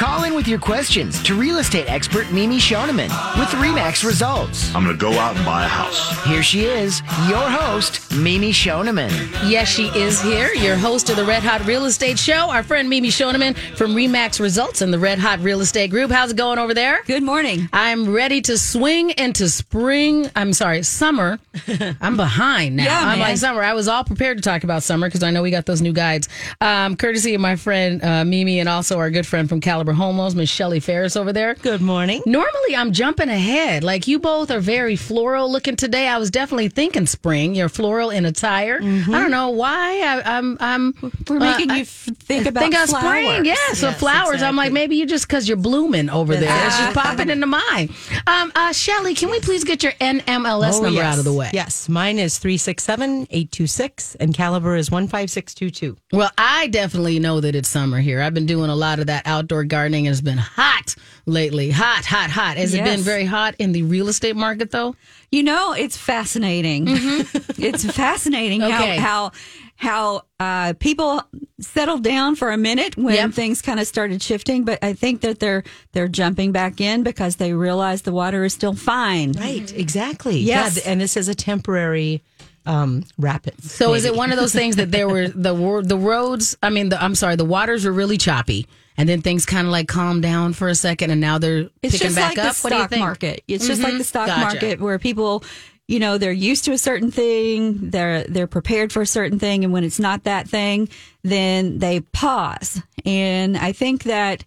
Call in with your questions to real estate expert Mimi Shoneman with Remax Results. I'm going to go out and buy a house. Here she is, your host, Mimi Shoneman. Yes, she is here, your host of the Red Hot Real Estate Show, our friend Mimi Shoneman from Remax Results and the Red Hot Real Estate Group. How's it going over there? Good morning. I'm ready to swing into spring. I'm sorry, summer. I'm behind now. Yeah, I'm man. like summer. I was all prepared to talk about summer because I know we got those new guides. Um, courtesy of my friend uh, Mimi and also our good friend from Caliber Home Loans, Miss Shelley Ferris over there. Good morning. Normally, I'm jumping ahead. Like you both are very floral looking today. I was definitely thinking spring. You're floral in attire. I don't know why. I, I'm. I'm. Mm-hmm. We're making uh, you think about think flowers. spring. Yeah, so Yes, flowers. I'm like maybe you just because you're blooming over there. It's just popping into mind. Um, uh, Shelly, can we please get your NMLS Oh, number yes. out of the way? Yes, mine is 367 826 and caliber is 15622. Well, I definitely know that it's summer here. I've been doing a lot of that outdoor gardening. It's been hot lately. Hot, hot, hot. Has it been very hot in the real estate market though? You know, it's fascinating. it's fascinating Mm-hmm. Okay. how how how uh, people settled down for a minute when Yep. things kind of started shifting, but I think that they're they're jumping back in because they realize the water is still fine. Right, exactly. Yes. Yeah, and this is a temporary um, rapids. So is it one of those things that there were the wor- the roads? I mean, the, I'm sorry, the waters were really choppy, and then things kind of like calm down for a second, and now they're It's picking back like up. the what do you stock think? market. It's just like the mm-hmm. stock Gotcha. market where people, you know, they're used to a certain thing, they're they're prepared for a certain thing, and when it's not that thing, then they pause. And I think that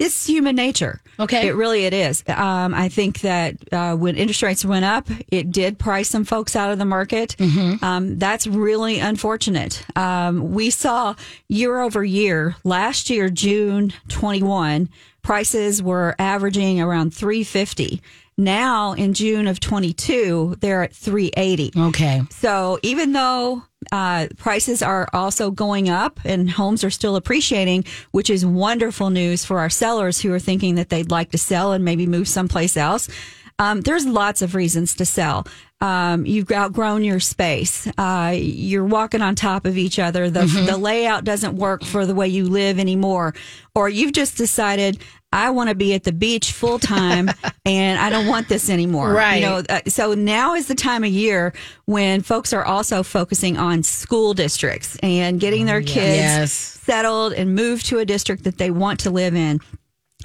it's human nature. Okay. it really it is. Um, I think that uh, when interest rates went up, it did price some folks out of the market. Mm-hmm. Um, that's really unfortunate. Um, we saw year over year last year, June twenty one, prices were averaging around three fifty. Now in June of twenty two, they're at three eighty. Okay. So even though uh, prices are also going up and homes are still appreciating, which is wonderful news for our sellers who are thinking that they'd like to sell and maybe move someplace else. Um, there's lots of reasons to sell. Um, you've outgrown your space. Uh, you're walking on top of each other. The, the layout doesn't work for the way you live anymore. Or you've just decided, I want to be at the beach full time and I don't want this anymore. Right. You know, uh, so now is the time of year when folks are also focusing on school districts and getting their kids Yes. settled and moved to a district that they want to live in.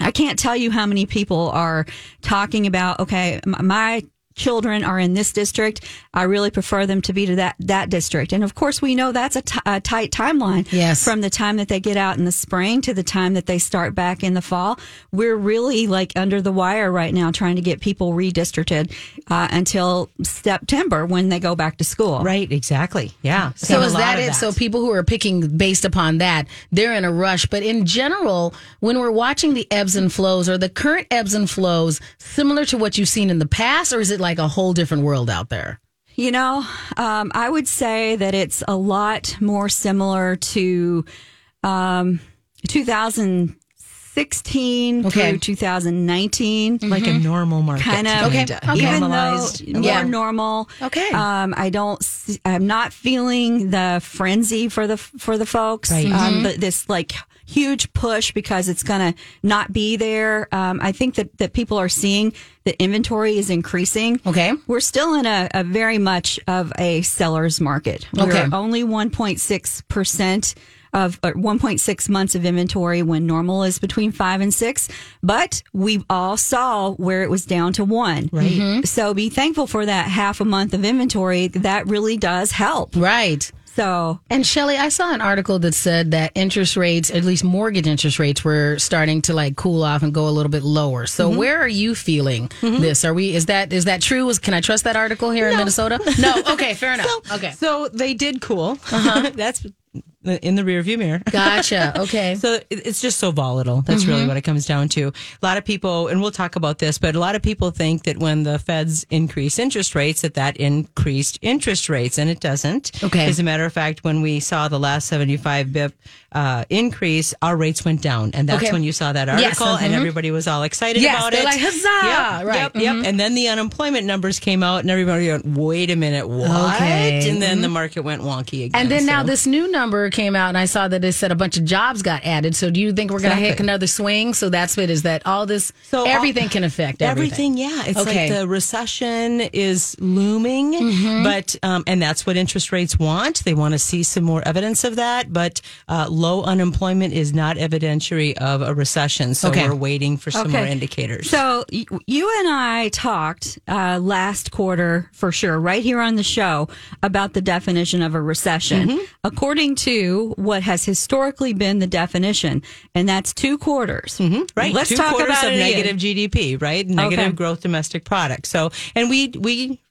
I can't tell you how many people are talking about, okay, my children are in this district. I really prefer them to be to that, that district. And of course, we know that's a tight timeline Yes. from the time that they get out in the spring to the time that they start back in the fall. We're really like under the wire right now trying to get people redistricted uh, until September when they go back to school. Right, exactly. Yeah. So Seen a is that of it? So people who are picking based upon that, they're in a rush. But in general, when we're watching the ebbs and flows, are the current ebbs and flows similar to what you've seen in the past, or is it like a whole different world out there? You know, um, I would say that it's a lot more similar to um, 2016 Okay. through 2019. like a normal market. Kind of, Okay, kinda, okay. even Normalized. though more normal. Okay. Um, I don't. I'm not feeling the frenzy for the for the folks. Right. Um, but this like huge push because it's going to not be there. Um, I think that that people are seeing that inventory is increasing. Okay. We're still in a, a very much of a seller's market. Okay. We're only 1.6% of uh, 1.6 months of inventory when normal is between five and six. But we all saw where it was down to one. Right. So be thankful for that half a month of inventory. That really does help. Right. So And Shelly, I saw an article that said that interest rates, at least mortgage interest rates, were starting to like cool off and go a little bit lower. So where are you feeling this? Are we? Is that is that true? Is, can I trust that article here in Minnesota? No. Okay. Fair enough. okay. So they did cool. Uh-huh. That's in the rearview mirror. Gotcha. Okay. So it's just so volatile. That's Mm-hmm. really what it comes down to. A lot of people, and we'll talk about this, but a lot of people think that when the feds increase interest rates, that that increased interest rates, and it doesn't. Okay. As a matter of fact, when we saw the last 75 bip uh, increase, our rates went down. And that's Okay. when you saw that Yes, article, and everybody was all excited Yes, about it. like, "Huzzah!" Yep, Right, Yep, mhm. yep. And then the unemployment numbers came out, and everybody went, wait a minute, what? Okay. And then the market went wonky again. And then now this new number came out, and I saw that it said a bunch of jobs got added. So do you think we're going to hit another swing? So that's what is that all this, So all- everything can affect everything. Everything, yeah. It's Okay. like the recession is looming, Mm-hmm. but um, and that's what interest rates want. They want to see some more evidence of that. But uh, low unemployment is not evidentiary of a recession. So Okay. we're waiting for some more indicators. So y- you and I talked uh, last quarter for sure, right here on the show, about the definition of a recession, Mm-hmm. according to what has historically been the definition, and that's two quarters. Mm-hmm. Right. Let's Two talk quarters about of negative GDP, right? Negative Okay. growth domestic product. So, and we, we,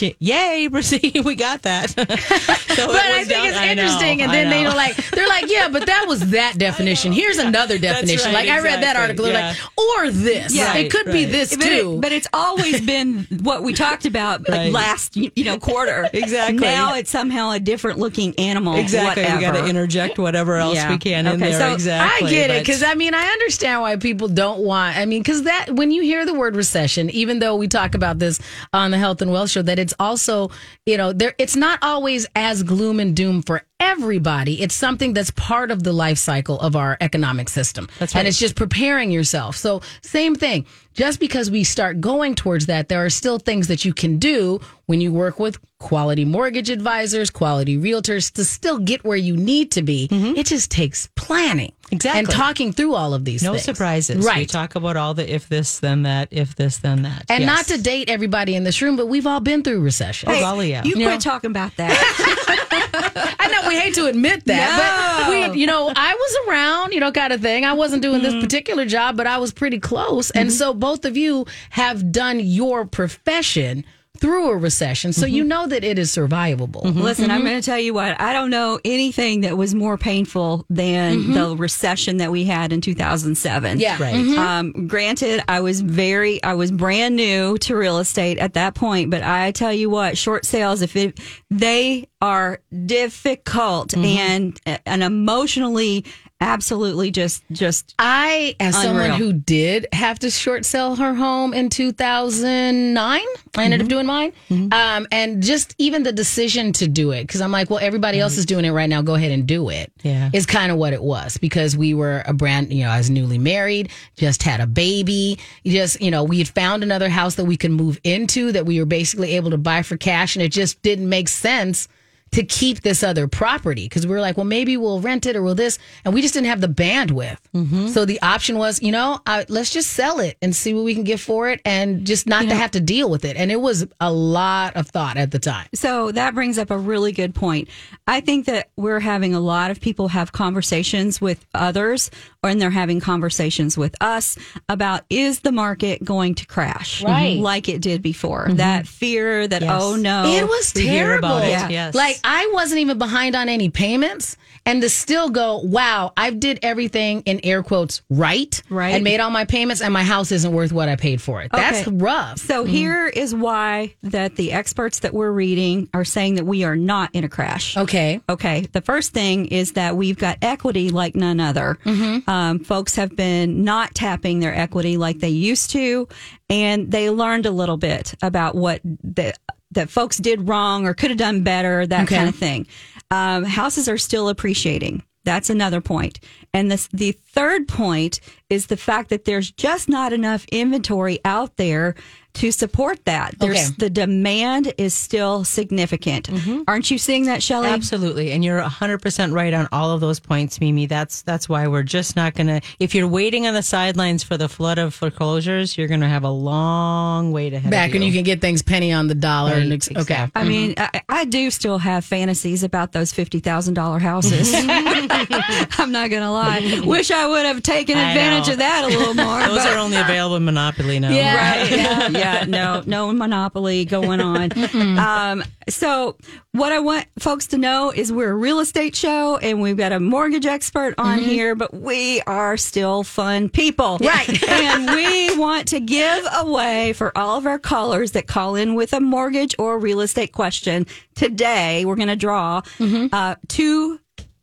yay, we got that. so But I think it's interesting, and then they know, like they're like, yeah, but that was that definition. Here's another definition. right, like I read that article, they're yeah. like, or this. Yeah. it could be this But, it- too. but it's always been what we talked about like, last, you you know, quarter. Exactly. Now it's somehow a different looking animal. Exactly. We got to interject whatever else Yeah. we can in there. so exactly. I get it because I mean I understand why people don't want. I mean because that when you hear the word recession, even though we talk about this on the Health and Wealth Show, that it's also you know there it's not always as gloom and doom for everybody. It's something that's part of the life cycle of our economic system, That's and it's just preparing yourself. So same thing. Just because we start going towards that, there are still things that you can do when you work with quality mortgage advisors, quality realtors to still get where you need to be. Mm-hmm. It just takes planning. Mm-hmm. Exactly. And talking through all of these No things. surprises. Right. We talk about all the if this, then that, if this, then that. and Yes. not to date everybody in this room, but we've all been through recession. Oh, golly, yeah. You You quit know? talking about that. I know we hate to admit that, but we, you know, I was around, you know, kind of thing. I wasn't doing Mm-hmm. this particular job, but I was pretty close. And so both of you have done your profession through a recession, so Mm-hmm. you know that it is survivable. Listen, Mm-hmm. I'm going to tell you what. I don't know anything that was more painful than the recession that we had in 2007. Mm-hmm. Yeah. Right. Um, granted, I was very, I was brand new to real estate at that point, but I tell you what, short sales, if it, they are difficult Mm-hmm. and, an emotionally, absolutely just, just, I, as someone who did have to short sell her home in 2009, I ended up mm-hmm. doing mine. Mm-hmm. Um, and just even the decision to do it, because I'm like, well, everybody mm-hmm. else is doing it right now. Go ahead and do it. Yeah. Is kind of what it was because we were a brand, you know, I was newly married, just had a baby. Just, you know, we had found another house that we could move into that we were basically able to buy for cash. And it just didn't make sense to keep this other property because we were like, well, maybe we'll rent it or we'll this, and we just didn't have the bandwidth. So the option was, you know, uh, let's just sell it and see what we can get for it, and just not to have to deal with it. And it was a lot of thought at the time. So that brings up a really good point. I think that we're having a lot of people have conversations with others, or and they're having conversations with us about is the market going to crash, Right. Like it did before. That fear that Yes. oh no, It was terrible. Yeah. yes. Like I wasn't even behind on any payments, and to still go, wow, I did everything in air quotes right, Right. and made all my payments, and my house isn't worth what I paid for it. That's rough. So here is why that the experts that we're reading are saying that we are not in a crash. Okay. Okay. The first thing is that we've got equity like none other. Um, folks have been not tapping their equity like they used to, and they learned a little bit about what the, that folks did wrong or could have done better, that Okay. kind of thing. Um, houses are still appreciating. That's another point. And this, the third point is the fact that there's just not enough inventory out there to support that. There's Okay. the demand is still significant. Mm-hmm. Aren't you seeing that, Shelley? Absolutely, and you're 100% right on all of those points, Mimi. That's that's why we're just not going to. If you're waiting on the sidelines for the flood of foreclosures, you're going to have a long wait ahead. Back of when you can get things penny on the dollar. and Right, ex- okay. exactly. I mm-hmm. mean, I, I do still have fantasies about those fifty thousand dollar houses. I'm not gonna lie. Wish I I would have taken advantage of that a little more. Those but- are only available in Monopoly now. Right. Yeah, yeah. No, no monopoly going on. Um, so what I want folks to know is we're a real estate show and we've got a mortgage expert on here, but we are still fun people. Right. and we want to give away for all of our callers that call in with a mortgage or real estate question. Today, we're going to draw uh, two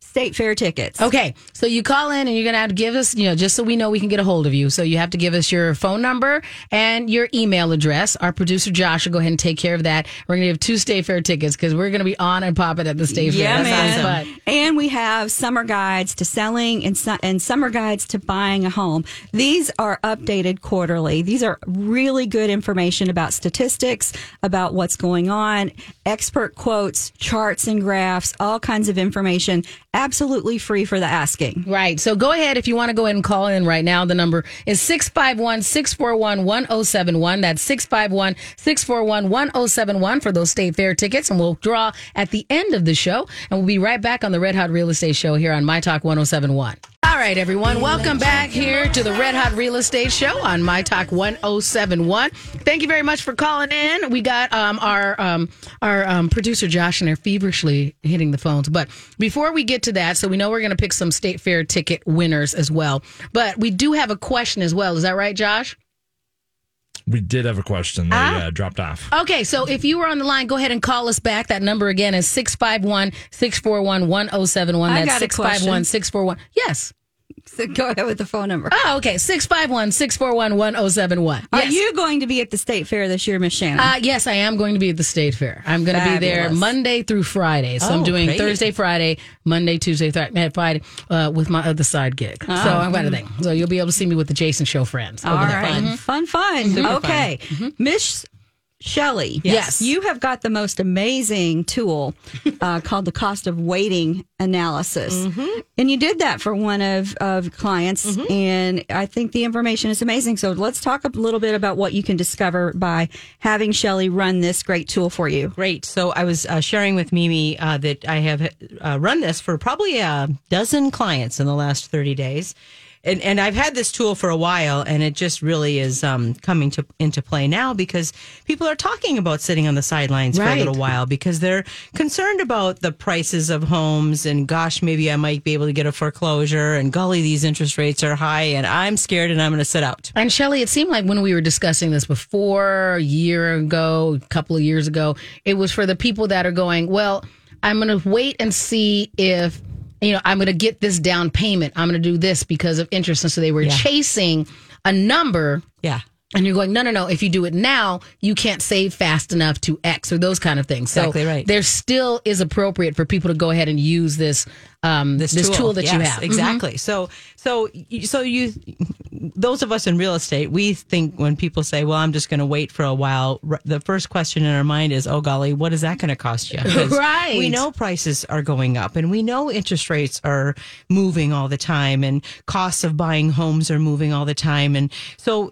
state fair tickets. Okay, so you call in and you're gonna have to give us, you know, just so we know we can get a hold of you. So you have to give us your phone number and your email address. Our producer Josh will go ahead and take care of that. We're gonna have two State Fair tickets because we're gonna be on and popping at the State Yeah, Fair. man. Awesome. And we have summer guides to selling and su- and summer guides to buying a home. These are updated quarterly. These are really good information about statistics, about what's going on, expert quotes, charts and graphs, all kinds of information, absolutely free for the asking. Right. So go ahead if you want to go ahead and call in right now. The number is 651 641 1071. That's 651 641 1071 for those State Fair tickets. And we'll draw at the end of the show. And we'll be right back on the Red Hot Real Estate Show here on My Talk 1071. All right, everyone. Welcome back here to the Red Hot Real Estate Show on My Talk 1071. Thank you very much for calling in. We got um, our um, our um, producer Josh and they're feverishly hitting the phones. But before we get to that, so we know we're going to pick some State Fair ticket winners as well. But we do have a question as well. Is that right, Josh? We did have a question. They uh, dropped off. Okay, so if you were on the line, go ahead and call us back. That number again is 651 641 1071. I That's got a 651 641. Yes. So go ahead with the phone number. Oh, okay. 651 641 1071. Are you going to be at the state fair this year, Miss Shannon? Uh, yes, I am going to be at the State Fair. I'm going to be there Fabulous. Monday through Friday. So I'm Oh, doing great. Thursday, Friday, Monday, Tuesday, Thri- uh, Friday uh, with my other side gig. So I've got a thing. So you'll be able to see me with the Jason Show friends. All over there. right. Fun, fun. Okay. Miss Shelley. Yes. You have got the most amazing tool uh, called the cost of waiting analysis. And you did that for one of, of clients. And I think the information is amazing. So let's talk a little bit about what you can discover by having Shelly run this great tool for you. Great. So I was uh, sharing with Mimi uh, that I have uh, run this for probably a dozen clients in the last 30 days. And, and I've had this tool for a while, and it just really is um, coming to into play now because people are talking about sitting on the sidelines for a little while because they're concerned about the prices of homes and gosh, maybe I might be able to get a foreclosure and golly, these interest rates are high and I'm scared and I'm going to sit out. And Shelly, it seemed like when we were discussing this before, a year ago, a couple of years ago, it was for the people that are going, well, I'm going to wait and see if, you know, I'm going to get this down payment. I'm going to do this because of interest. And so they were chasing a number. Yeah. And you're going, no, no, no. If you do it now, you can't save fast enough to X or those kind of things. Exactly so right. there still is appropriate for people to go ahead and use this um, this, tool. that you Yes, have. Mm-hmm. Exactly. So, so, so you, those of us in real estate, we think when people say, "Well, I'm just going to wait for a while," r- the first question in our mind is, "Oh, golly, what is that going to cost you?" Right. We know prices are going up, and we know interest rates are moving all the time, and costs of buying homes are moving all the time, and so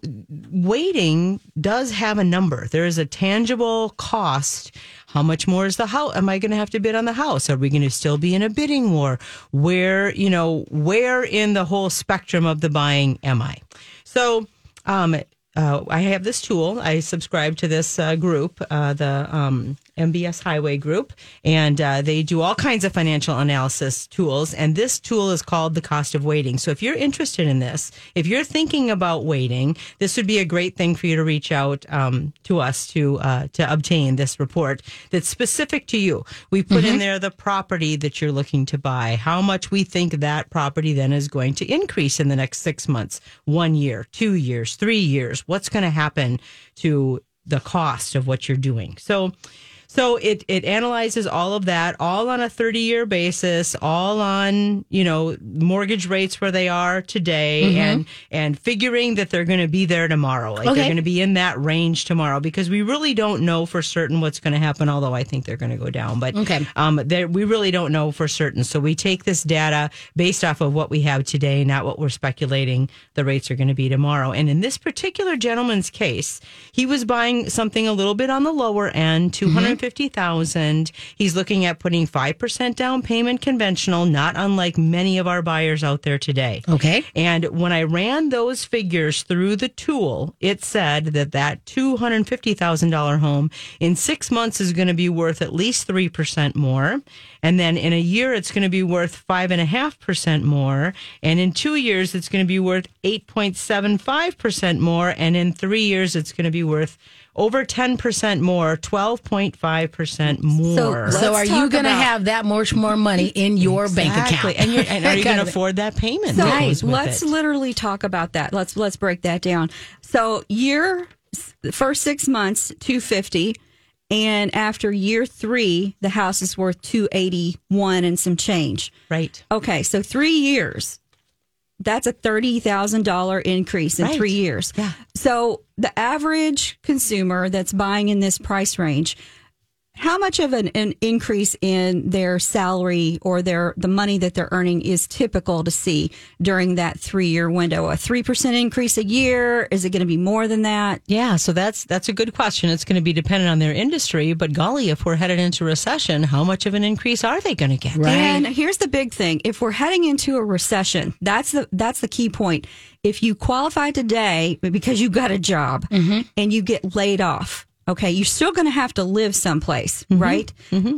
waiting does have a number. There is a tangible cost. How much more is the house? Am I going to have to bid on the house? Are we going to still be in a bidding war? Where, you know, where in the whole spectrum of the buying am I? So, um, uh, I have this tool. I subscribe to this uh, group, uh, the um, MBS Highway Group, and uh, they do all kinds of financial analysis tools. And this tool is called the cost of waiting. So if you're interested in this, if you're thinking about waiting, this would be a great thing for you to reach out um, to us to uh, to obtain this report that's specific to you. We put in there the property that you're looking to buy, how much we think that property then is going to increase in the next six months, one year, two years, three years. What's going to happen to the cost of what you're doing? So. So it, it analyzes all of that, all on a 30 year basis, all on, you know, mortgage rates where they are today and, and figuring that they're going to be there tomorrow. Like Okay. they're going to be in that range tomorrow because we really don't know for certain what's going to happen, although I think they're going to go down. But Okay. um, we really don't know for certain. So we take this data based off of what we have today, not what we're speculating the rates are going to be tomorrow. And in this particular gentleman's case, he was buying something a little bit on the lower end, 200 250000 He's looking at putting 5% down payment conventional, not unlike many of our buyers out there today. Okay. And when I ran those figures through the tool, it said that that $250,000 home in six months is going to be worth at least 3% more. And then in a year, it's going to be worth 5.5% more. And in two years, it's going to be worth 8.75% more. And in three years, it's going to be worth over 10% more, 12.5% more. So are you going to have that much more money in your bank account? And, you're, and are you going to afford that payment? So that goes let's it? literally talk about that. Let's let's break that down. So year the first six months, two fifty, and after year three, the house is worth two eighty one and some change. Right. Okay, so three years. That's a thirty thousand dollar increase in Right. three years. Yeah. So the average consumer that's buying in this price range, how much of an, an increase in their salary or their the money that they're earning is typical to see during that three year window? A three percent increase a year? Is it going to be more than that? Yeah, so that's that's a good question. It's going to be dependent on their industry, but golly, if we're headed into recession, how much of an increase are they going to get? Right. And here's the big thing: if we're heading into a recession, that's the that's the key point. If you qualify today because you got a job mm-hmm. and you get laid off, okay, you're still going to have to live someplace, right? Mm-hmm.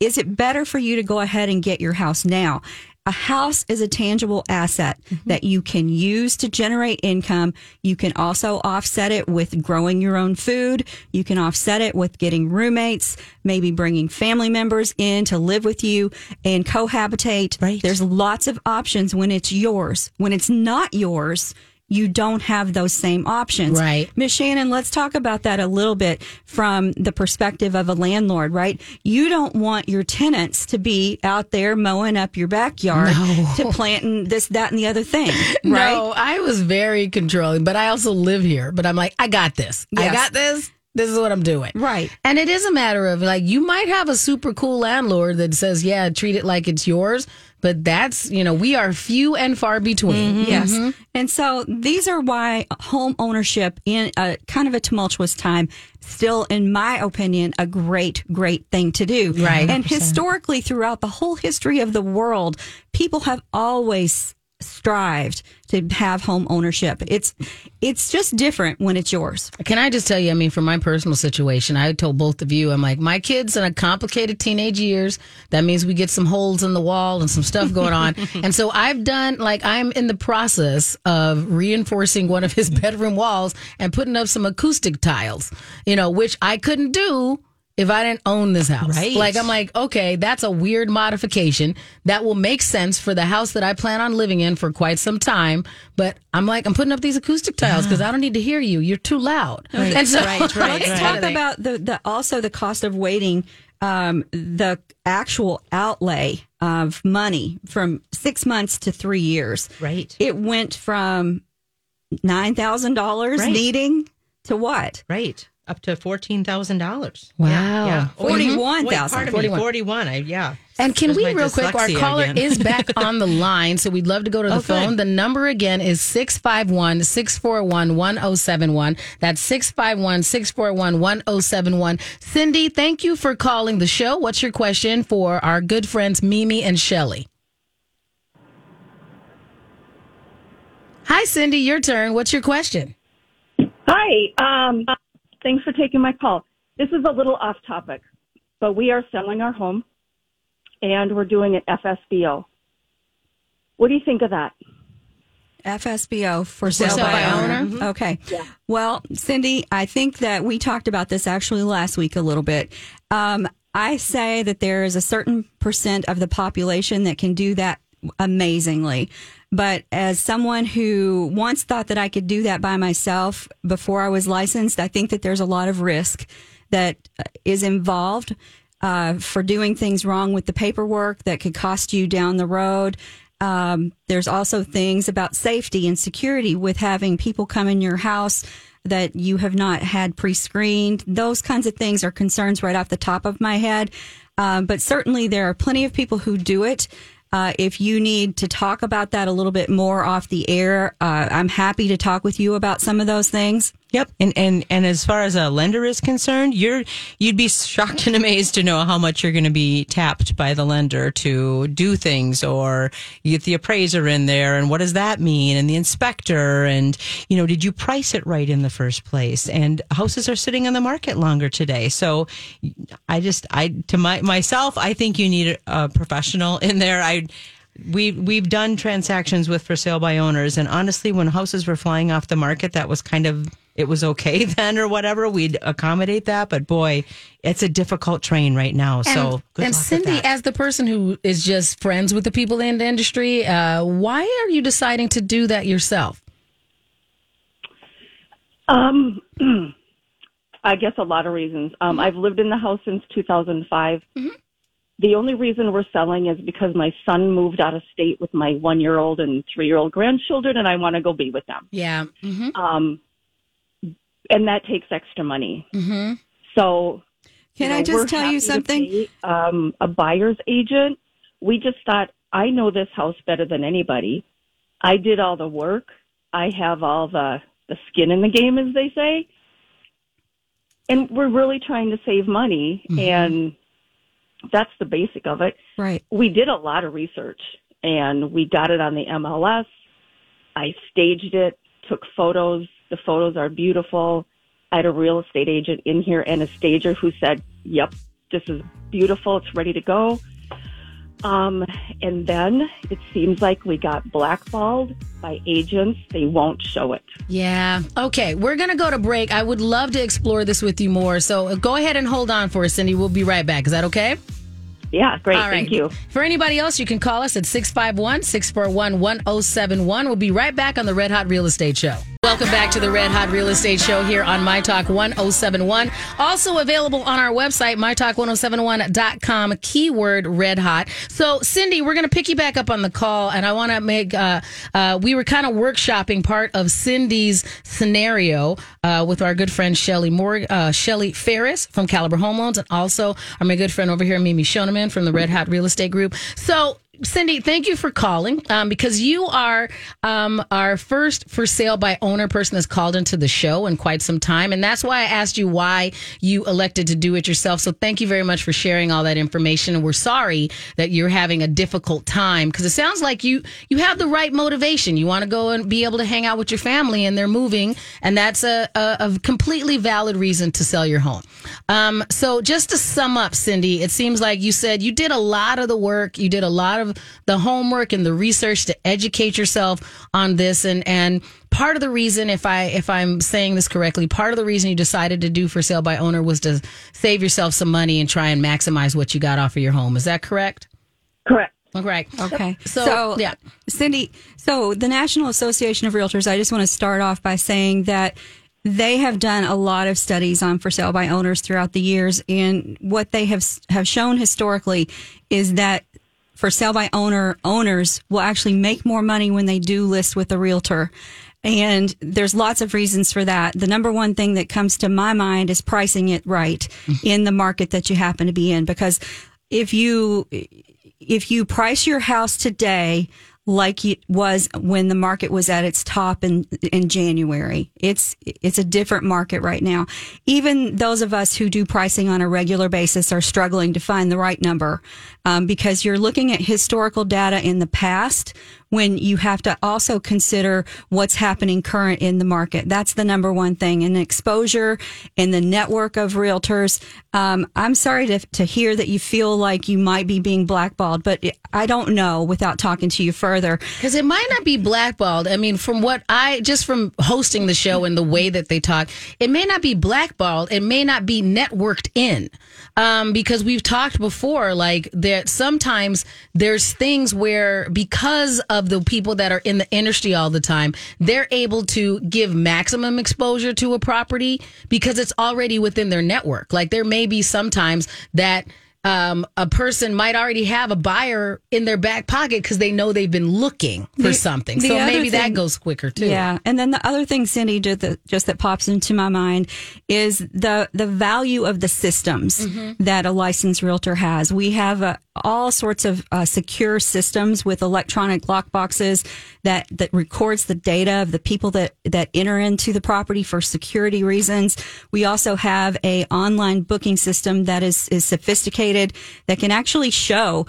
Is it better for you to go ahead and get your house now? A house is a tangible asset that you can use to generate income. You can also offset it with growing your own food. You can offset it with getting roommates, maybe bringing family members in to live with you and cohabitate. Right. There's lots of options when it's yours. When it's not yours, you don't have those same options. Right. Miss Shannon, let's talk about that a little bit from the perspective of a landlord, right? You don't want your tenants to be out there mowing up your backyard to planting this, that, and the other thing, right? No, I was very controlling, but I also live here. But I'm like, I got this. I got this. This is what I'm doing. Right. And it is a matter of like, you might have a super cool landlord that says, yeah, treat it like it's yours. But that's, you know, we are few and far between. Mm-hmm. Mm-hmm. Yes. And so these are why home ownership in a kind of a tumultuous time still in my opinion a great great thing to do. Right. And historically throughout the whole history of the world, people have always strived to have home ownership. It's it's just different when it's yours. Can I just tell you, I mean, from my personal situation, I told both of you, I'm like, my kids in a complicated teenage years. That means we get some holes in the wall and some stuff going on. and so I've done, like, I'm in the process of reinforcing one of his bedroom walls and putting up some acoustic tiles, you know, which I couldn't do if I didn't own this house. Right. Like, I'm like, okay, that's a weird modification that will make sense for the house that I plan on living in for quite some time. But I'm like, I'm putting up these acoustic tiles because I don't need to hear you. You're too loud. And so, Right, right, Let's right. talk about the, the also the cost of waiting, um, the actual outlay of money from six months to three years. Right. It went from nine thousand dollars Right. needing to what? Right. Up to fourteen thousand dollars. Wow. Yeah. yeah. $41,000. wait, pardon me, 41. Forty-one. I yeah. And can There's we, real quick, our caller again. is back on the line, so we'd love to go to the Oh, phone. good. The number again is 651 641 1071. That's 651 641 1071. Cindy, thank you for calling the show. What's your question for our good friends Mimi and Shelly? Hi, Cindy, your turn. What's your question? Hi. Um, thanks for taking my call. This is a little off topic, but we are selling our home and we're doing an FSBO. What do you think of that? FSBO for sale, sale by, by owner. owner. Okay. Well, Cindy, I think that we talked about this actually last week a little bit. Um, I say that there is a certain percent of the population that can do that amazingly. But as someone who once thought that I could do that by myself before I was licensed, I think that there's a lot of risk that uh, involved uh, for doing things wrong with the paperwork that could cost you down the road. Um, there's also things about safety and security with having people come in your house that you have not had pre-screened. Those kinds of things are concerns right off the top of my head. Um, but certainly there are plenty of people who do it. Uh, if you need to talk about that a little bit more off the air, uh, I'm happy to talk with you about some of those things. Yep, and and and as far as a lender is concerned, you're you'd be shocked and amazed to know how much you're going to be tapped by the lender to do things, or get the appraiser in there, and what does that mean, and the inspector, and you know, did you price it right in the first place? And houses are sitting on the market longer today, so I just I to my myself, I think you need a professional in there. I we we've done transactions with for sale by owners, and honestly, when houses were flying off the market, that was kind of it was okay then or whatever. We'd accommodate that, but boy, it's a difficult train right now. so, and, good and luck with Cindy, that. as the person who is just friends with the people in the industry, uh, why are you deciding to do that yourself? Um, I guess a lot of reasons. Um, I've lived in the house since 2005. The only reason we're selling is because my son moved out of state with my one year old and three year old grandchildren, and I want to go be with them. Yeah. hmm Um, and that takes extra money. hmm So, Can you I just tell you something? pay, um, a buyer's agent. We just thought I know this house better than anybody. I did all the work. I have all the the skin in the game, as they say. And we're really trying to save money, and that's the basic of it. Right. We did a lot of research, and we got it on the MLS. I staged it, took photos. The photos are beautiful. I had a real estate agent in here and a stager who said, "Yep, this is beautiful. It's ready to go." Um, and then it seems like we got blackballed by agents. They won't show it. Yeah. Okay. We're going to go to break. I would love to explore this with you more. So go ahead and hold on for us, Cindy. We'll be right back. Is that okay? Yeah, great. Right. Thank you. For anybody else, you can call us at 651 641 1071. We'll be right back on the Red Hot Real Estate Show. Welcome back to the Red Hot Real Estate Show here on My Talk 1071. Also available on our website, mytalk1071.com, keyword red hot. So, Cindy, we're going to pick you back up on the call, and I want to make, uh, uh, we were kind of workshopping part of Cindy's scenario uh, with our good friend Shelly Moore, uh, Shelly Ferris from Caliber Home Loans, and also our my good friend over here, Mimi Shoneman from the Red Hot Real Estate Group. So, Cindy, thank you for calling um, because you are um, our first for sale by owner person that's called into the show in quite some time. And that's why I asked you why you elected to do it yourself. So thank you very much for sharing all that information. And we're sorry that you're having a difficult time because it sounds like you, you have the right motivation. You want to go and be able to hang out with your family and they're moving. And that's a, a, a completely valid reason to sell your home. Um, so just to sum up, Cindy, it seems like you said you did a lot of the work. You did a lot of the homework and the research to educate yourself on this. And, and part of the reason, if I, if I'm saying this correctly, part of the reason you decided to do for sale by owner was to save yourself some money and try and maximize what you got off of your home. Is that correct? Correct. Correct. Okay. So, So, yeah. Cindy, so the National Association of Realtors, I just want to start off by saying that they have done a lot of studies on for sale by owners throughout the years. And what they have, have shown historically is that for sale by owner owners will actually make more money when they do list with a realtor. And there's lots of reasons for that. The number one thing that comes to my mind is pricing it right in the market that you happen to be in. Because if you, if you price your house today like it was when the market was at its top in in January. It's it's a different market right now. Even those of us who do pricing on a regular basis are struggling to find the right number um, because you're looking at historical data in the past when you have to also consider what's happening current in the market. That's the number one thing. And exposure in the network of realtors. Um, I'm sorry to, to hear that you feel like you might be being blackballed, but I don't know without talking to you further. Because it might not be blackballed. I mean, from what I just from hosting the show and the way that they talk, it may not be blackballed. It may not be networked in. Um, because we've talked before, like that sometimes there's things where because of the people that are in the industry all the time, they're able to give maximum exposure to a property because it's already within their network. Like there may be sometimes that um, a person might already have a buyer in their back pocket because they know they've been looking for The- something. the So maybe that goes quicker too. Yeah, and then the other thing, Cindy, just that, just that pops into my mind is the the value of the systems that a licensed realtor has. We have uh, all sorts of uh, secure systems with electronic lock boxes that that records the data of the people that that enter into the property for security reasons. We also have a online booking system that is is sophisticated that can actually show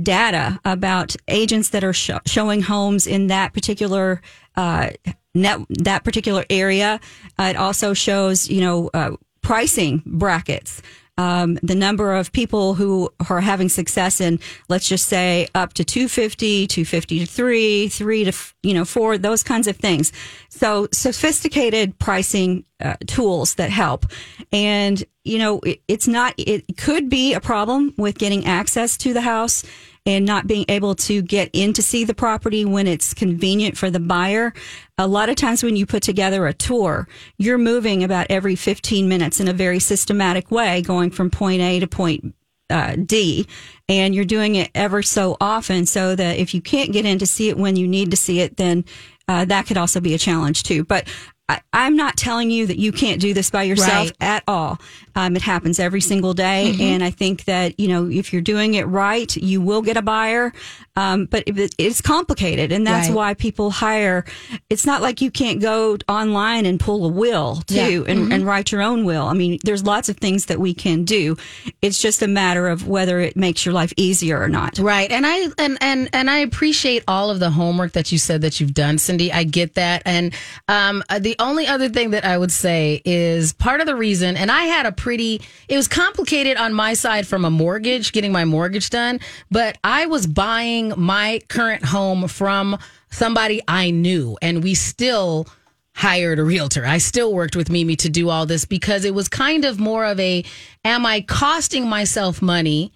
data about agents that are sho showing homes in that particular uh, net that particular area. Uh, it also shows you know uh, pricing brackets. Um, the number of people who are having success in, let's just say, up to 250, 250 to three, three to, you know, four, those kinds of things. So sophisticated pricing uh, tools that help. And, you know, it, it's not, it could be a problem with getting access to the house and not being able to get in to see the property when it's convenient for the buyer. A lot of times when you put together a tour, you're moving about every 15 minutes in a very systematic way, going from point A to point uh, D, and you're doing it ever so often so that if you can't get in to see it when you need to see it, then uh, that could also be a challenge too. But I, I'm not telling you that you can't do this by yourself Right. at all. Um, it happens every single day, and I think that you know if you're doing it right, you will get a buyer. Um, but it, it's complicated, and that's Right. why people hire. It's not like you can't go online and pull a will too, Yeah. and, and write your own will. I mean, there's lots of things that we can do. It's just a matter of whether it makes your life easier or not. Right. And I and and and I appreciate all of the homework that you said that you've done, Cindy. I get that. And um uh, the only other thing that I would say is part of the reason and I had a pretty it was complicated on my side from a mortgage, getting my mortgage done, but I was buying my current home from somebody I knew and we still hired a realtor. I still worked with Mimi to do all this because it was kind of more of a am I costing myself money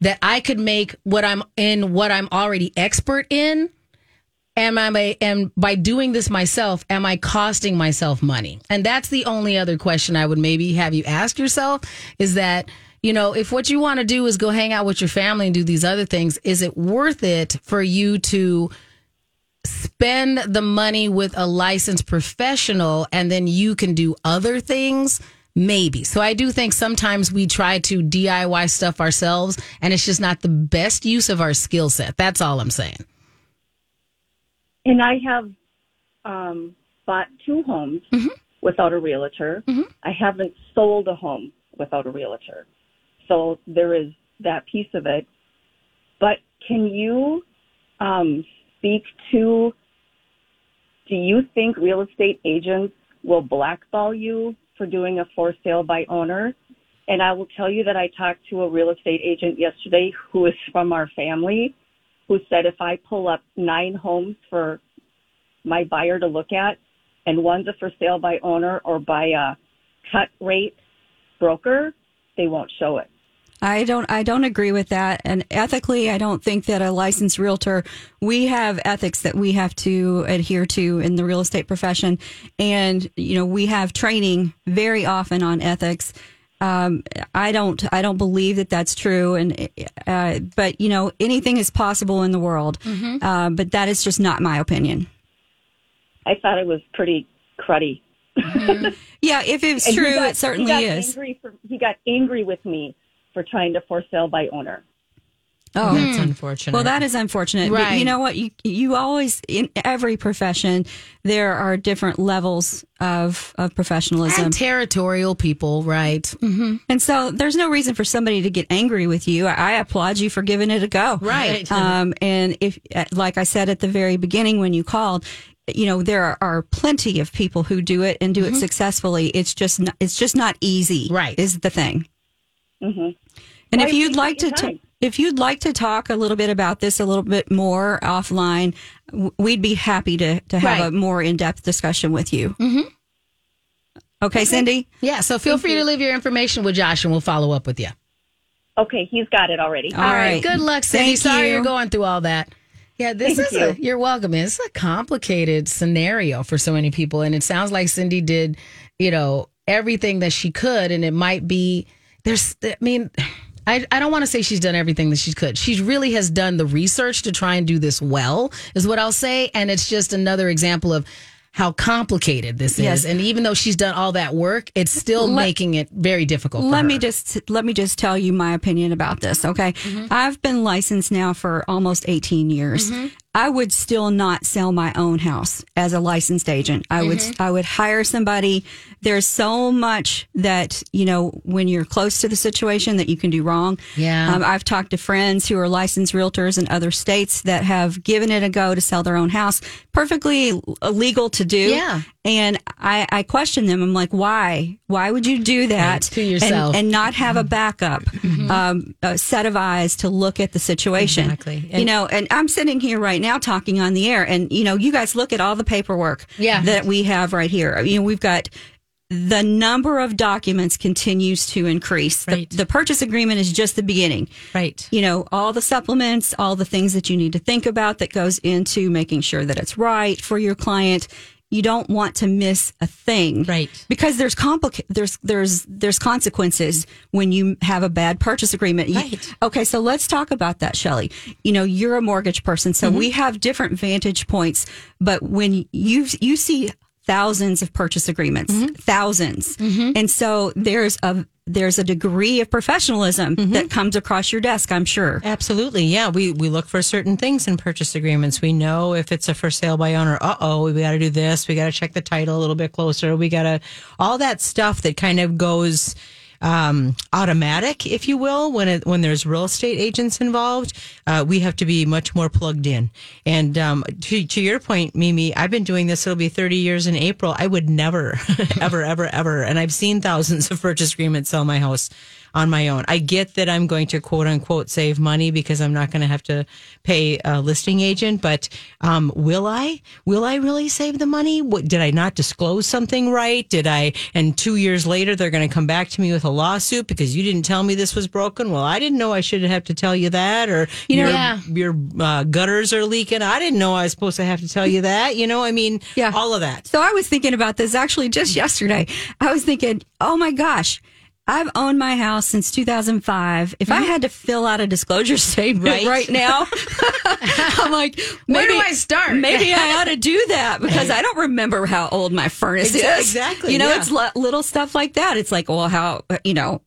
that I could make what I'm in what I'm already expert in? Am I and by doing this myself, am I costing myself money? And that's the only other question I would maybe have you ask yourself is that, you know, if what you want to do is go hang out with your family and do these other things, is it worth it for you to spend the money with a licensed professional and then you can do other things? Maybe. So I do think sometimes we try to DIY stuff ourselves and it's just not the best use of our skill set. That's all I'm saying. And I have um, bought two homes without a realtor. I haven't sold a home without a realtor. So there is that piece of it. But can you um, speak to do you think real estate agents will blackball you for doing a for sale by owner? And I will tell you that I talked to a real estate agent yesterday who is from our family who said if I pull up nine homes for my buyer to look at and one's a for sale by owner or by a cut rate broker, they won't show it. I don't I don't agree with that. And ethically, I don't think that a licensed realtor we have ethics that we have to adhere to in the real estate profession. And, you know, we have training very often on ethics. Um, I don't I don't believe that that's true. And uh, but you know, anything is possible in the world. Uh, but that is just not my opinion. I thought it was pretty cruddy. Yeah, if it's And true, got- it certainly he is. For, he got angry with me for trying to for sale by owner. Oh, That's unfortunate. Well, that is unfortunate. But Right. you know what? You you always in every profession there are different levels of of professionalism, And territorial people, right? Mm-hmm. and so there's no reason for somebody to get angry with you. I, I applaud you for giving it a go. Right. Um, and if, uh, like I said at the very beginning when you called. You know there are, are plenty of people who do it and do it successfully. It's just not, it's just not easy. Right. is the thing. Mm-hmm. And Well, if you'd like to, t- time. If you'd like to talk a little bit about this a little bit more offline, we'd be happy to to have Right. a more in depth discussion with you. Mm-hmm. Okay, Cindy. Yeah. So feel free to leave your information with Josh and we'll follow up with you. Okay, he's got it already. All right. Good luck, Cindy. Thank Sorry you. you're going through all that. Yeah, this Thank is a, you. you're welcome. It's a complicated scenario for so many people. And it sounds like Cindy did, you know, everything that she could. And it might be, there's, I mean, I, I don't want to say she's done everything that she could. She really has done the research to try and do this well, is what I'll say. And it's just another example of how complicated this Yes. is. And even though she's done all that work, it's still Let- making it very difficult. For let me just let me just tell you my opinion about this okay Mm-hmm. i've been licensed now for almost 18 years i would still not sell my own house as a licensed agent i would Mm-hmm. i would hire somebody there's so much that you know when you're close to the situation that you can do wrong Yeah. um, i've talked to friends who are licensed realtors in other states that have given it a go to sell their own house perfectly legal to do Yeah. And I, I question them. I'm like, why? Why would you do that to yourself. and, and not have a backup um, a set of eyes to look at the situation? Exactly. you know, and I'm sitting here right now talking on the air, and you know, you guys look at all the paperwork Yeah. that we have right here. You know, we've got. The number of documents continues to increase. Right. The, the purchase agreement is just the beginning Right. you know all the supplements all the things that you need to think about that goes into making sure that it's right for your client you don't want to miss a thing Right. because there's complica- there's there's there's consequences when you have a bad purchase agreement You- Right. okay so let's talk about that Shelley you know you're a mortgage person so mm-hmm. we have different vantage points but when you you see thousands of purchase agreements 1000s and so there's a there's a degree of professionalism that comes across your desk i'm sure Absolutely. Yeah. We, we look for certain things in purchase agreements. We know if it's a for sale by owner, uh oh, we got to do this. We got to check the title a little bit closer. We got to, all that stuff that kind of goes um, automatic, if you will, when it, when there's real estate agents involved, uh, we have to be much more plugged in. And um, to, to your point, Mimi, I've been doing this. It'll be 30 years in April. I would never, ever, ever, ever. And I've seen thousands of purchase agreements sell my house on my own. I get that I'm going to quote unquote save money because I'm not going to have to pay a listing agent, but um, will I? Will I really save the money? What, did I not disclose something right? Did I? And two years later, they're going to come back to me with a lawsuit because you didn't tell me this was broken. Well, I didn't know I should have to tell you that, or You know- your, Yeah. your uh, gutters are leaking. I didn't know I was supposed to have to tell you that. You know, I mean, Yeah. all of that. So I was thinking about this actually just yesterday. I was thinking, oh my gosh, I've owned my house since 2005. If I mm-hmm. had to fill out a disclosure statement Right. right, now, I'm like, Where do I start? Maybe I ought to do that because I don't remember how old my furnace Exa- is. exactly, You know, yeah. it's li- little stuff like that. It's like, well, how, you know,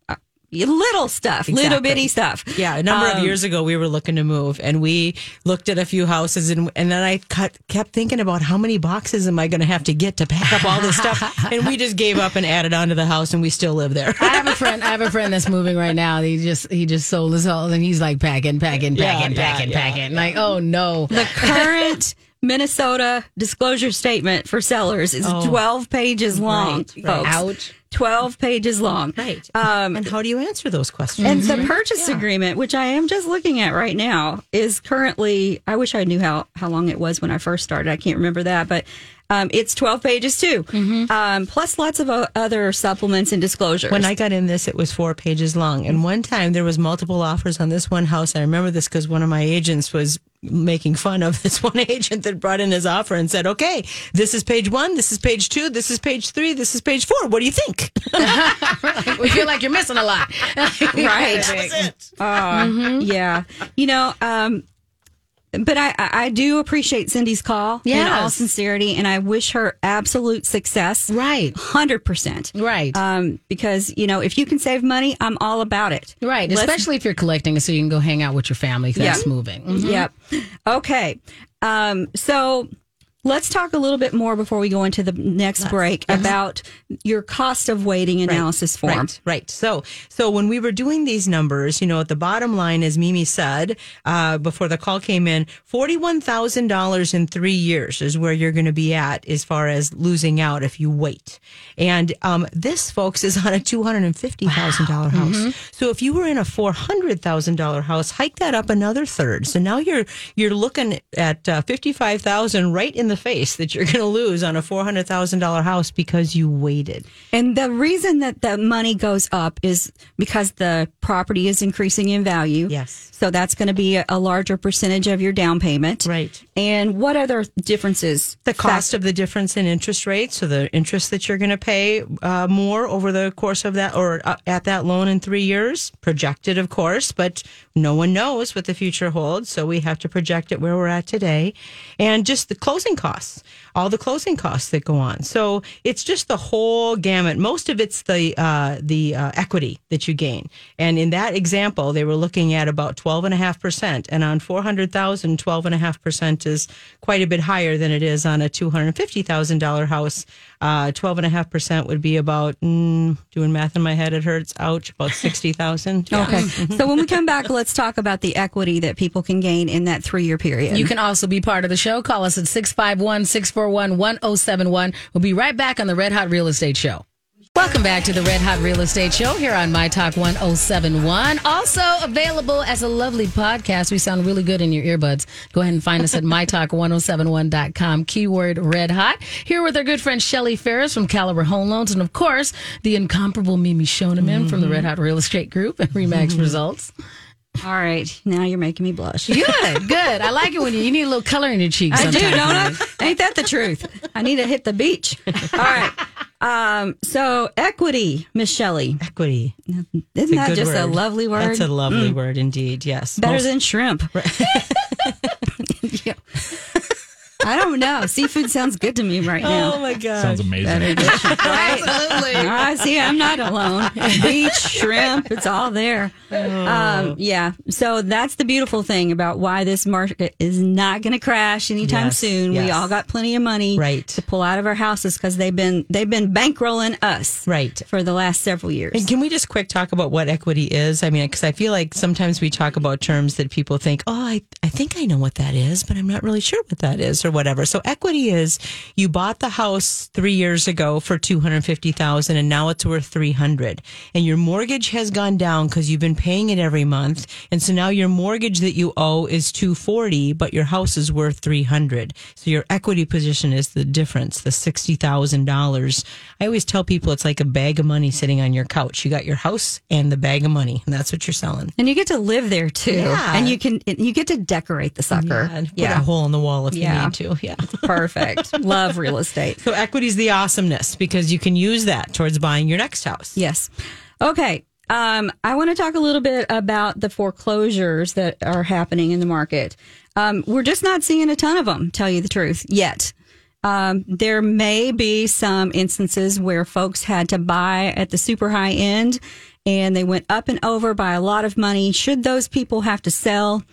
little stuff, little bitty stuff. Yeah, a number of Um, years ago, we were looking to move, and we looked at a few houses, and and then I cut, kept thinking about how many boxes am I going to have to get to pack up all this stuff, and we just gave up and added on to the house, and we still live there. I have a friend. I have a friend that's moving right now. He just he just sold his house and he's like packing, packing, Yeah, packing, yeah, packing, yeah, packing. Like, oh no. The current Minnesota disclosure statement for sellers is 12 pages long, Right, right. folks. Ouch. 12 pages long. Right. Um, and how do you answer those questions? and the purchase agreement, which I am just looking at right now, is currently, I wish I knew how, how long it was when I first started. I can't remember that, but um, it's 12 pages too, um, plus lots of o- other supplements and disclosures. When I got in this, it was four pages long. And one time there was multiple offers on this one house. I remember this because one of my agents was making fun of this one agent that brought in his offer and said, okay, this is page one, this is page two, this is page three, this is page four. What do you think? We feel like you're missing a lot. Right. it. Uh, Yeah. You know, um, but I, I do appreciate Cindy's call Yeah in all sincerity, and I wish her absolute success. Right. 100%. Right. Um, because, you know, if you can save money, I'm all about it. right. Let's- Especially if you're collecting so you can go hang out with your family that's Yeah. moving. Mhm. Yep. Okay. Um, so let's talk a little bit more before we go into the next break about your cost of waiting analysis form. Right, right. So, so when we were doing these numbers, you know, at the bottom line, as Mimi said uh, before the call came in, forty-one thousand dollars in three years is where you're going to be at as far as losing out if you wait. And um, this, folks, is on a two hundred and fifty thousand dollar house. So if you were in a four hundred thousand dollar house, hike that up another third. So now you're you're looking at uh, fifty-five thousand right in the face that you're going to lose on a four hundred thousand dollar house because you waited. And the reason that the money goes up is because the property is increasing in value. Yes. So that's going to be a, larger percentage of your down payment. Right. And what other differences? The cost of the difference in interest rates, so the interest that you're going to pay uh, more over the course of that or uh, at that loan in three years, projected, of course, but no one knows what the future holds. So we have to project it where we're at today. And just the closing costs, all the closing costs that go on. So it's just the whole gamut. Most of it's the, uh, the uh, equity that you gain. And in that example, they were looking at about 12.5%. And on 400,000, 12.5% is quite a bit higher than it is on a $250,000 house. Uh, 12.5% would be about, mm, doing math in my head, it hurts. Ouch, about 60,000. Yeah. Okay. so when we come back, let's talk about the equity that people can gain in that three year period. You can also be part of the show. Call us at 651 641 1071. We'll be right back on the Red Hot Real Estate Show. Welcome back to the Red Hot Real Estate Show here on My Talk 1071. Also available as a lovely podcast. We sound really good in your earbuds. Go ahead and find us at mytalk1071.com. Keyword Red Hot. Here with our good friend Shelly Ferris from Caliber Home Loans. And of course, the incomparable Mimi Shoneman from the Red Hot Real Estate Group and Remax mm-hmm. Results. All right. Now you're making me blush. Good, good. I like it when you, you need a little color in your cheeks. I do, don't I? Ain't that the truth? I need to hit the beach. All right. Um, so equity, Miss Shelly. Equity. Isn't It's that just a lovely word? That's a lovely word indeed. Yes. Better Most- than shrimp. Yeah. I don't know. Seafood sounds good to me right now. Oh my god. Sounds amazing. Absolutely. I see. I'm not alone. Beach, shrimp, it's all there. Oh. Um, yeah. So that's the beautiful thing about why this market is not going to crash anytime Yes, soon. We all got plenty of money Right. to pull out of our houses because they've been they've been bankrolling us Right. for the last several years. And can we just quick talk about what equity is? I mean, because I feel like sometimes we talk about terms that people think, oh, I, I think I know what that is, but I'm not really sure what that is or whatever. So equity is you bought the house three years ago for 250000 and now it's worth 300 and your mortgage has gone down because you've been paying it every month. And so now your mortgage that you owe is 240 but your house is worth 300 So your equity position is the difference, the $60,000. I always tell people it's like a bag of money sitting on your couch. You got your house and the bag of money, and that's what you're selling. and you get to live there too, Yeah. and you can you get to decorate the sucker. And put a hole in the wall if Yeah. you need to. Yeah. Perfect. Love real estate. So equity's the awesomeness because you can use that towards buying your next house. Yes. Okay. Um, I want to talk a little bit about the foreclosures that are happening in the market. Um, we're just not seeing a ton of them, tell you the truth, yet. Um, there may be some instances where folks had to buy at the super high end and they went up and over by a lot of money. Should those people have to sell?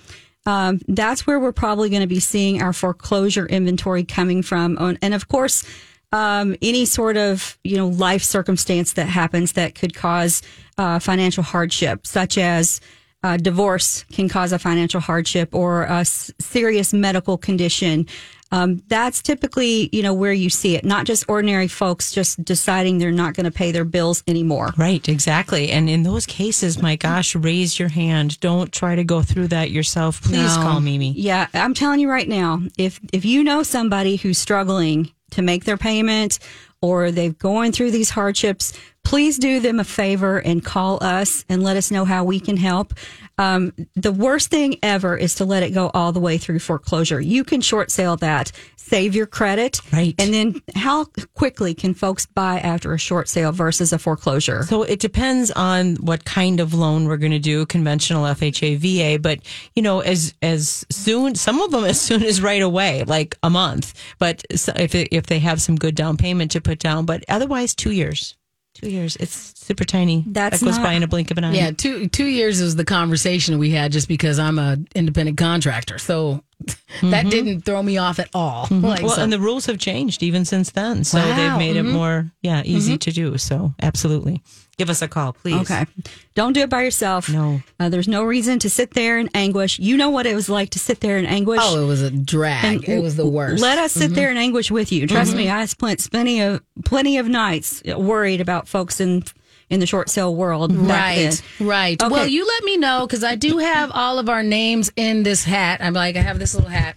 Um, that's where we're probably going to be seeing our foreclosure inventory coming from. And of course, um, any sort of you know life circumstance that happens that could cause uh, financial hardship, such as uh, divorce, can cause a financial hardship, or a s- serious medical condition. Um, that's typically you know where you see it, not just ordinary folks just deciding they're not going to pay their bills anymore. Right, exactly. And in those cases, my gosh, raise your hand. Don't try to go through that yourself. Please No. call Mimi. Yeah, I'm telling you right now, if if you know somebody who's struggling to make their payment or they're going through these hardships, please do them a favor and call us and let us know how we can help. Um, the worst thing ever is to let it go all the way through foreclosure. You can short sale that, save your credit, Right. And then how quickly can folks buy after a short sale versus a foreclosure? So it depends on what kind of loan we're going to do, conventional FHA, VA, but you know, as as soon some of them as soon as right away, like a month. But if it, if they have some good down payment to put down, but otherwise 2 years. 2 years. It's super tiny. That's that goes not- by in a blink of an eye. Yeah, two two years is the conversation we had just because I'm a independent contractor. So that mm-hmm. didn't throw me off at all. Mm-hmm. Like, Well, so- and the rules have changed even since then. So Wow. they've made it mm-hmm. more, yeah, easy to do. So absolutely. Give us a call, please. Okay. Don't do it by yourself. No. Uh, there's no reason to sit there in anguish. You know what it was like to sit there in anguish. oh, it was a drag. it was the worst. Let us sit there in anguish with you. Trust me, I spent plenty of plenty of nights worried about folks in in the short sale world. Right, right. Okay. Well, you let me know because I do have all of our names in this hat. I'm like, I have this little hat.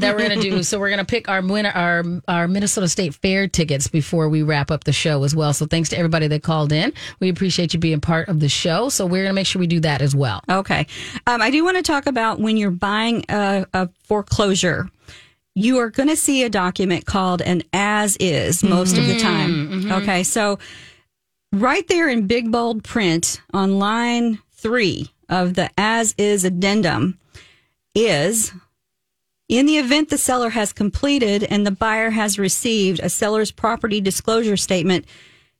that we're going to do. So we're going to pick our winner, our our Minnesota State Fair tickets before we wrap up the show as well. So thanks to everybody that called in. We appreciate you being part of the show. So we're going to make sure we do that as well. Okay. Um, I do want to talk about when you're buying a, a foreclosure. You are going to see a document called an as is most of the time. Okay. So, right there in big bold print on line three of the as is addendum is in the event the seller has completed and the buyer has received a seller's property disclosure statement,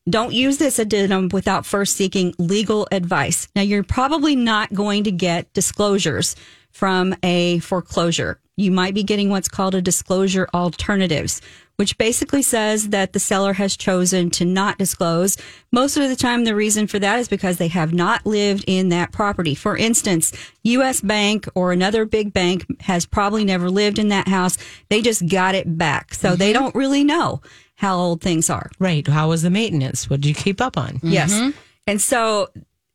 don't use this addendum without first seeking legal advice. Now, you're probably not going to get disclosures from a foreclosure. You might be getting what's called a disclosure alternatives, which basically says that the seller has chosen to not disclose. Most of the time, the reason for that is because they have not lived in that property. For instance, US Bank or another big bank has probably never lived in that house. They just got it back. So they mm-hmm. don't really know how old things are. Right. How was the maintenance? What did you keep up on? Yes. Mm-hmm. And so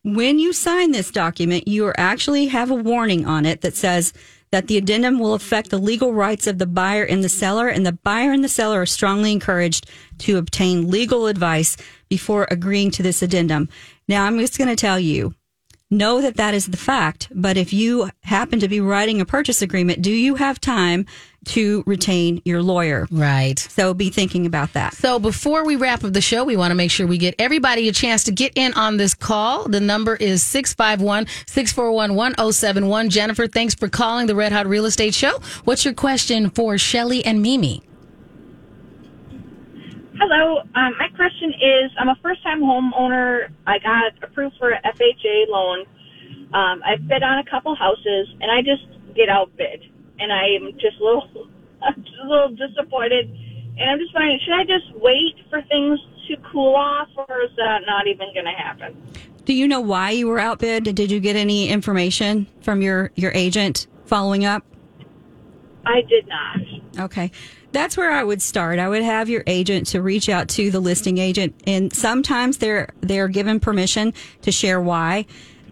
when you sign this document, you actually have a warning on it that says that the addendum will affect the legal rights of the buyer and the seller, and the buyer and the seller are strongly encouraged to obtain legal advice before agreeing to this addendum. Now, I'm just going to tell you, know that that is the fact, but if you happen to be writing a purchase agreement, do you have time to retain your lawyer? Right. So be thinking about that. So before we wrap up the show, we want to make sure we get everybody a chance to get in on this call. The number is 651-641-1071. Jennifer, thanks for calling the Red Hot Real Estate Show. What's your question for Shelly and Mimi? Hello. Um, my question is, I'm a first-time homeowner. I got approved for a FHA loan. Um, I bid on a couple houses, and I just get outbid, and I'm just a little, I'm just a little disappointed. And I'm just wondering, should I just wait for things to cool off, or is that not even going to happen? Do you know why you were outbid? Did you get any information from your, your agent following up? I did not. Okay. That's where I would start. I would have your agent to reach out to the listing agent and sometimes they're they're given permission to share why.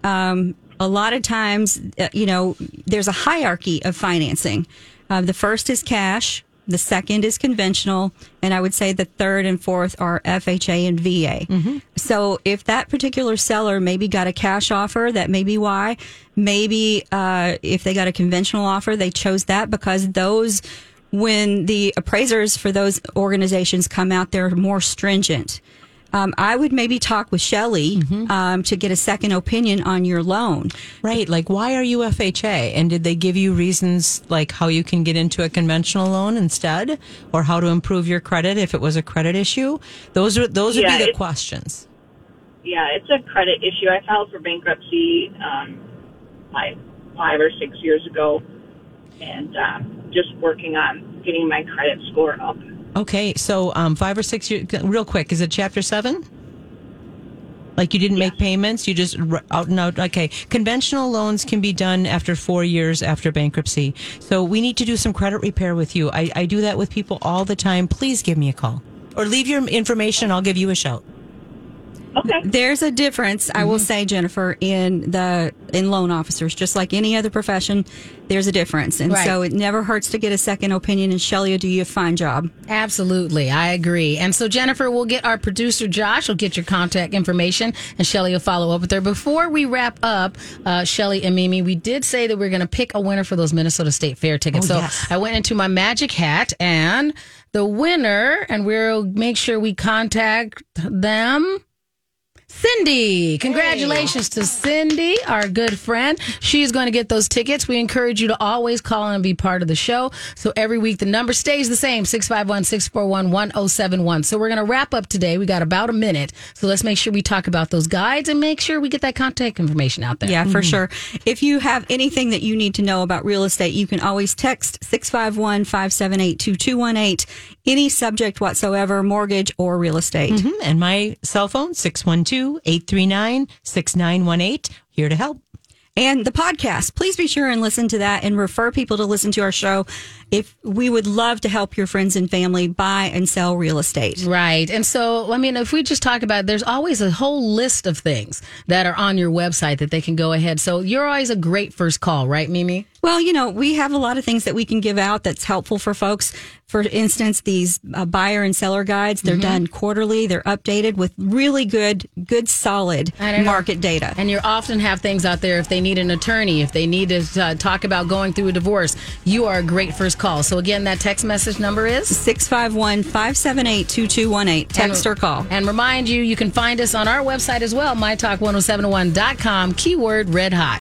Um, a lot of times, uh, you know, there's a hierarchy of financing. Uh, the first is cash, the second is conventional, and I would say the third and fourth are FHA and VA. So if that particular seller maybe got a cash offer, that may be why. Maybe uh, if they got a conventional offer, they chose that because those, when the appraisers for those organizations come out, they're more stringent. Um, I would maybe talk with Shelly um, to get a second opinion on your loan. Right. Like, why are you FHA? And did they give you reasons like how you can get into a conventional loan instead, or how to improve your credit if it was a credit issue? Those are those would Yeah, be the questions. Yeah, it's a credit issue. I filed for bankruptcy um, like five or six years ago, and um, just working on getting my credit score up. Okay, so um, five or six years, real quick, is it chapter seven? Like you didn't make payments, you just out and out. Okay, conventional loans can be done after four years after bankruptcy. So we need to do some credit repair with you. I, I do that with people all the time. Please give me a call or leave your information. I'll give you a shout. Okay. There's a difference, I will say, Jennifer, in the in loan officers. Just like any other profession, there's a difference, and Right. so it never hurts to get a second opinion. And Shelly will do you a fine job. Absolutely. I agree. And so, Jennifer, we'll get our producer, Josh, will get your contact information, and Shelly will follow up with her. Before we wrap up, uh, Shelly and Mimi, we did say that we are going to pick a winner for those Minnesota State Fair tickets. Oh, so yes. I went into my magic hat, and the winner, and we'll make sure we contact them. Cindy, congratulations to Cindy, our good friend. She is going to get those tickets. We encourage you to always call and be part of the show. So every week the number stays the same 651 641 1071. So we're going to wrap up today. We got about a minute. So let's make sure we talk about those guides and make sure we get that contact information out there. Yeah, for mm-hmm. sure. If you have anything that you need to know about real estate, you can always text 651 578 2218. Any subject whatsoever, mortgage or real estate. Mhm. And my cell phone, 612 839 6918. Here to help. And the podcast, please be sure and listen to that and refer people to listen to our show. If we would love to help your friends and family buy and sell real estate. Right. And so, I mean, if we just talk about, there's always a whole list of things that are on your website that they can go ahead. So you're always a great first call, right, Mimi? Well, you know, we have a lot of things that we can give out that's helpful for folks. For instance, these uh, buyer and seller guides, they're Mm-hmm. done quarterly. They're updated with really good, good, solid don't know. market data. And you often have things out there if they need an attorney, if they need to uh, talk about going through a divorce, you are a great first call. So, again, that text message number is 651 578 2218. Text or call. And remind you, you can find us on our website as well, mytalk1071.com, keyword red hot.